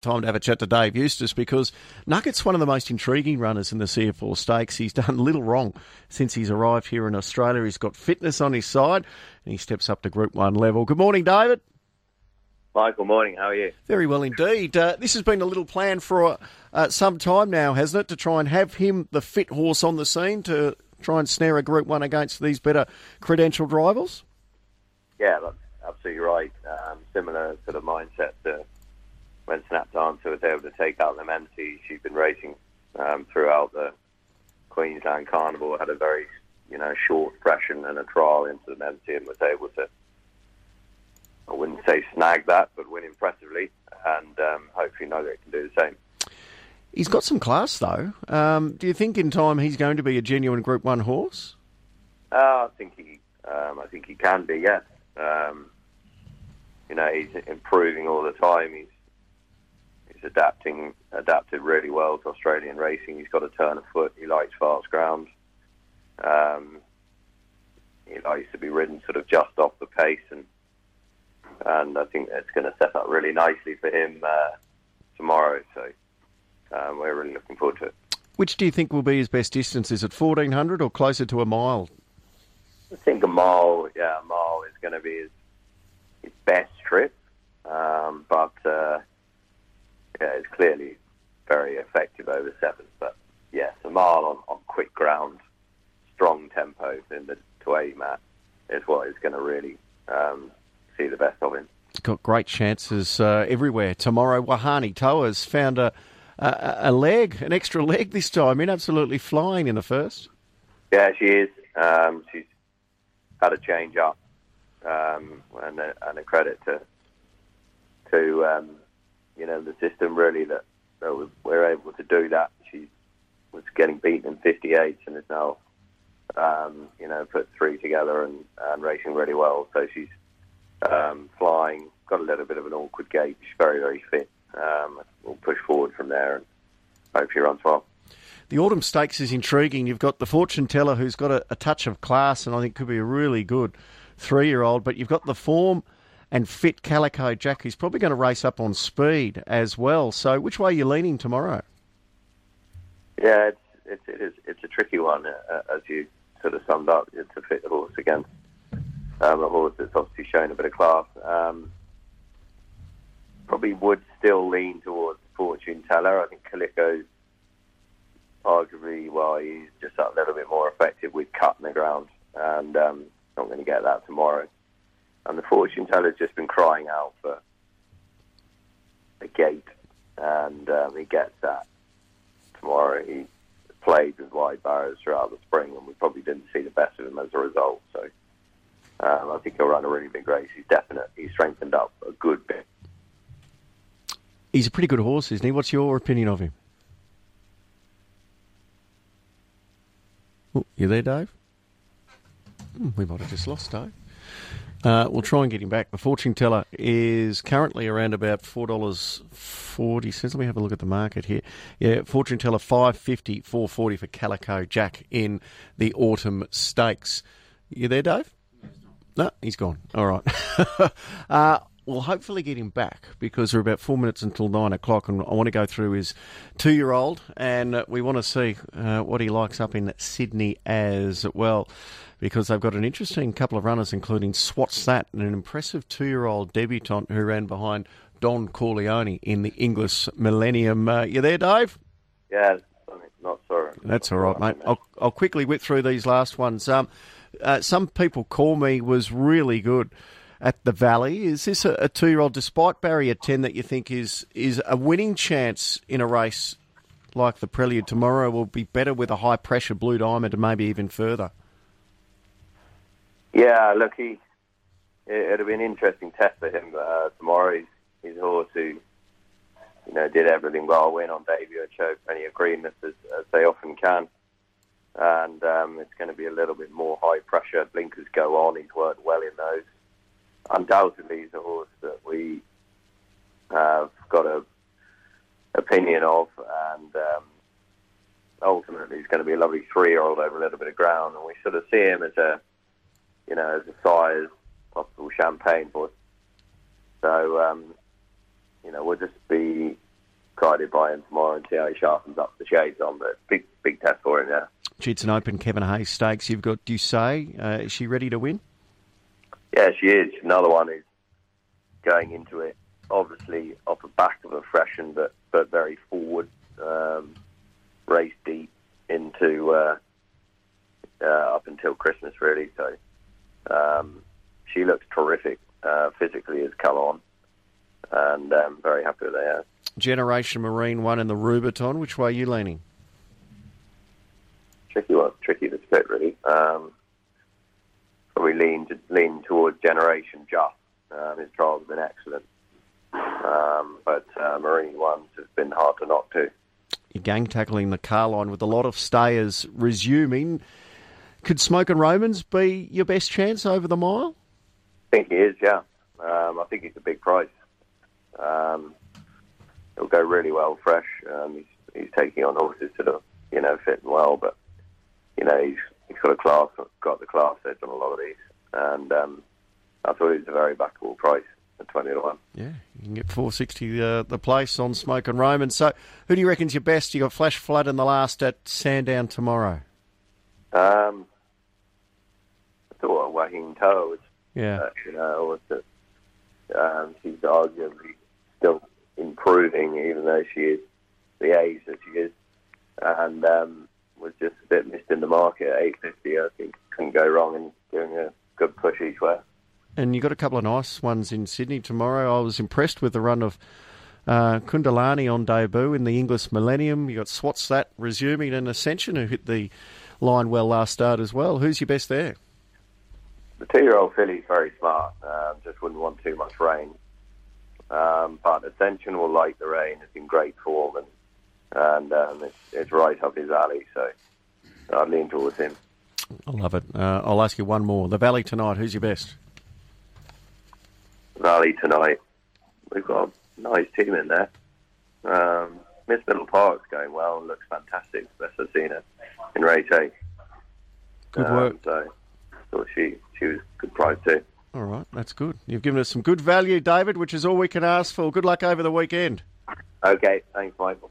time to have a chat to Dave Eustace because Nugget's one of the most intriguing runners in the CF Orr Stakes. He's done little wrong since he's arrived here in Australia. He's got fitness on his side and he steps up to Group 1 level. Good morning, David. Michael, good morning. How are you? Very well indeed. Uh, this has been a little plan for uh, some time now, hasn't it, to try and have him the fit horse on the scene to try and snare a Group 1 against these better credentialed rivals? Yeah, that's absolutely right. Um, similar sort of mindset to when Snapped Answer was able to take out the Lementi, she'd been racing um, throughout the Queensland Carnival, had a very you know short freshen and a trial into the Lementi, and was able to I wouldn't say snag that, but win impressively, and um, hopefully Nugget can do the same. He's got some class though. Um, do you think in time he's going to be a genuine Group One horse? Uh, I think he, um, I think he can be. Yes. Um, you know, he's improving all the time. He's he's adapting adapted really well to Australian racing. He's got a turn of foot. He likes fast ground. Um, he likes to be ridden sort of just off the pace, and and I think it's going to set up really nicely for him uh, tomorrow. So um, we're really looking forward to it. Which do you think will be his best distance? Is it fourteen hundred or closer to a mile? I think a mile, yeah, a mile is going to be his, his best trip, um, but. Uh, yeah, it's clearly very effective over seven. But yes, a mile on, on quick ground, strong tempo in the Tuae mat is what is going to really um, see the best of him. He's got great chances uh, everywhere. Tomorrow, Wahani Toa's found a, a, a leg, an extra leg this time in, absolutely flying in the first. Yeah, she is. Um, she's had a change up, um, and, a, and a credit to to um, you know, the system really that, that we're able to do that. She was getting beaten in 58 and is now, um, you know, put three together and, and racing really well. So she's um, flying, got a little bit of an awkward gait. She's very, very fit. Um, we'll push forward from there and hope she runs well. The Autumn Stakes is intriguing. You've got the fortune teller who's got a, a touch of class and I think could be a really good three year old, but you've got the form and fit Calico Jack, who's probably going to race up on speed as well. So, which way are you leaning tomorrow? Yeah, it's it's it is, it's a tricky one, uh, as you sort of summed up. It's a fit horse against um, a horse that's obviously shown a bit of class. Um, probably would still lean towards Fortune Teller. I think Calico's arguably, well, he's just a little bit more effective with cutting the ground, and um, not going to get that tomorrow. And the fortune teller's just been crying out for a gate, and um, he gets that tomorrow. He played with wide barrows throughout the spring, and we probably didn't see the best of him as a result. So um, I think he'll run a really big race. He's definitely he's strengthened up a good bit. He's a pretty good horse, isn't he? What's your opinion of him? Oh, you there, Dave? Hmm, we might have just lost Dave. Uh, we'll try and get him back. The fortune teller is currently around about four dollars forty cents. Let me have a look at the market here. Yeah, fortune teller five fifty, four forty for Calico Jack in the autumn stakes. You there, Dave? No, he's gone. All right. uh, we'll hopefully get him back because we're about four minutes until nine o'clock, and I want to go through his two-year-old, and we want to see uh, what he likes up in Sydney as well because they've got an interesting couple of runners, including Swats That and an impressive two year old debutant who ran behind Don Corleone in the Inglis Millennium. Uh, you there, Dave? Yeah, not sorry. That's all right, mate. I'll, I'll quickly whip through these last ones. Um, uh, some people call me was really good at the Valley. Is this a, a two year old, despite barrier 10, that you think is, is a winning chance in a race like the Prelude tomorrow will be better with a high pressure Blue Diamond and maybe even further? Yeah, look, he it, will be an interesting test for him uh, tomorrow. He's, he's a horse who, you know, did everything well, win on debut, and showed plenty of greenness as, as they often can. And um, it's going to be a little bit more high pressure. Blinkers go on. He's worked well in those. Undoubtedly, he's a horse that we have got a opinion of, and um, ultimately, he's going to be a lovely three-year-old over a little bit of ground. And we sort of see him as a you know, as a size possible champagne horse. So, um, you know, we'll just be guided by him tomorrow and see how he sharpens up the shades on. But big, big test for him, yeah. Chidson Open, Kevin Hayes Stakes. You've got Doucet. Uh, is she ready to win? Yeah, she is. Another one who's going into it, obviously off the back of a freshen, but but very forward, um, race deep into uh, uh, up until Christmas, really. So um, she looks terrific uh, physically as come on, and um, very happy with her. Generation Marine one in the Rubiton. Which way are you leaning? Tricky one, tricky to split really. Um, probably lean to, lean towards Generation Just. Um, his trials have been excellent, um, but uh, Marine ones have been hard to knock too. You're gang tackling the car line with a lot of stayers resuming. Could Smoke and Romans be your best chance over the mile? I think he is, yeah. Um, I think he's a big price. Um, it'll go really well fresh. Um, he's, he's taking on horses that are, you know, fitting well, but you know, he's he's got a class, got the class edge on a lot of these, and um, I thought it was a very backable price at twenty to one. Yeah, you can get four sixty uh, the place on Smoke and Roman. So, who do you reckon's your best? You got Flash Flood in the last at Sandown tomorrow. Um, I thought Wagging Toe was, Yeah, uh, you know, was that um, she's arguably still improving, even though she is the age that she is, and um, was just a bit missed in the market at eight fifty. I think couldn't go wrong in doing a good push each way. and you got a couple of nice ones in Sydney tomorrow. I was impressed with the run of uh, Kundalani on debut in the Inglis Millennium. You got Swatsat resuming and Ascension who hit the line well last start as well. Who's your best there? The two-year-old filly's very smart. Um, just wouldn't want too much rain. Um, but Ascension will like the rain. It's in great form and and um, it's, it's right up his alley. So I'd lean towards him. I love it. Uh, I'll ask you one more. The Valley tonight. Who's your best? Valley tonight. We've got a nice team in there. Um, Miss Middle Park's going well and looks fantastic. Best I've seen her in race eight. Good Um, work. So, so she she was good price too. All right, that's good. You've given us some good value, David, which is all we can ask for. Good luck over the weekend. Okay, thanks, Michael.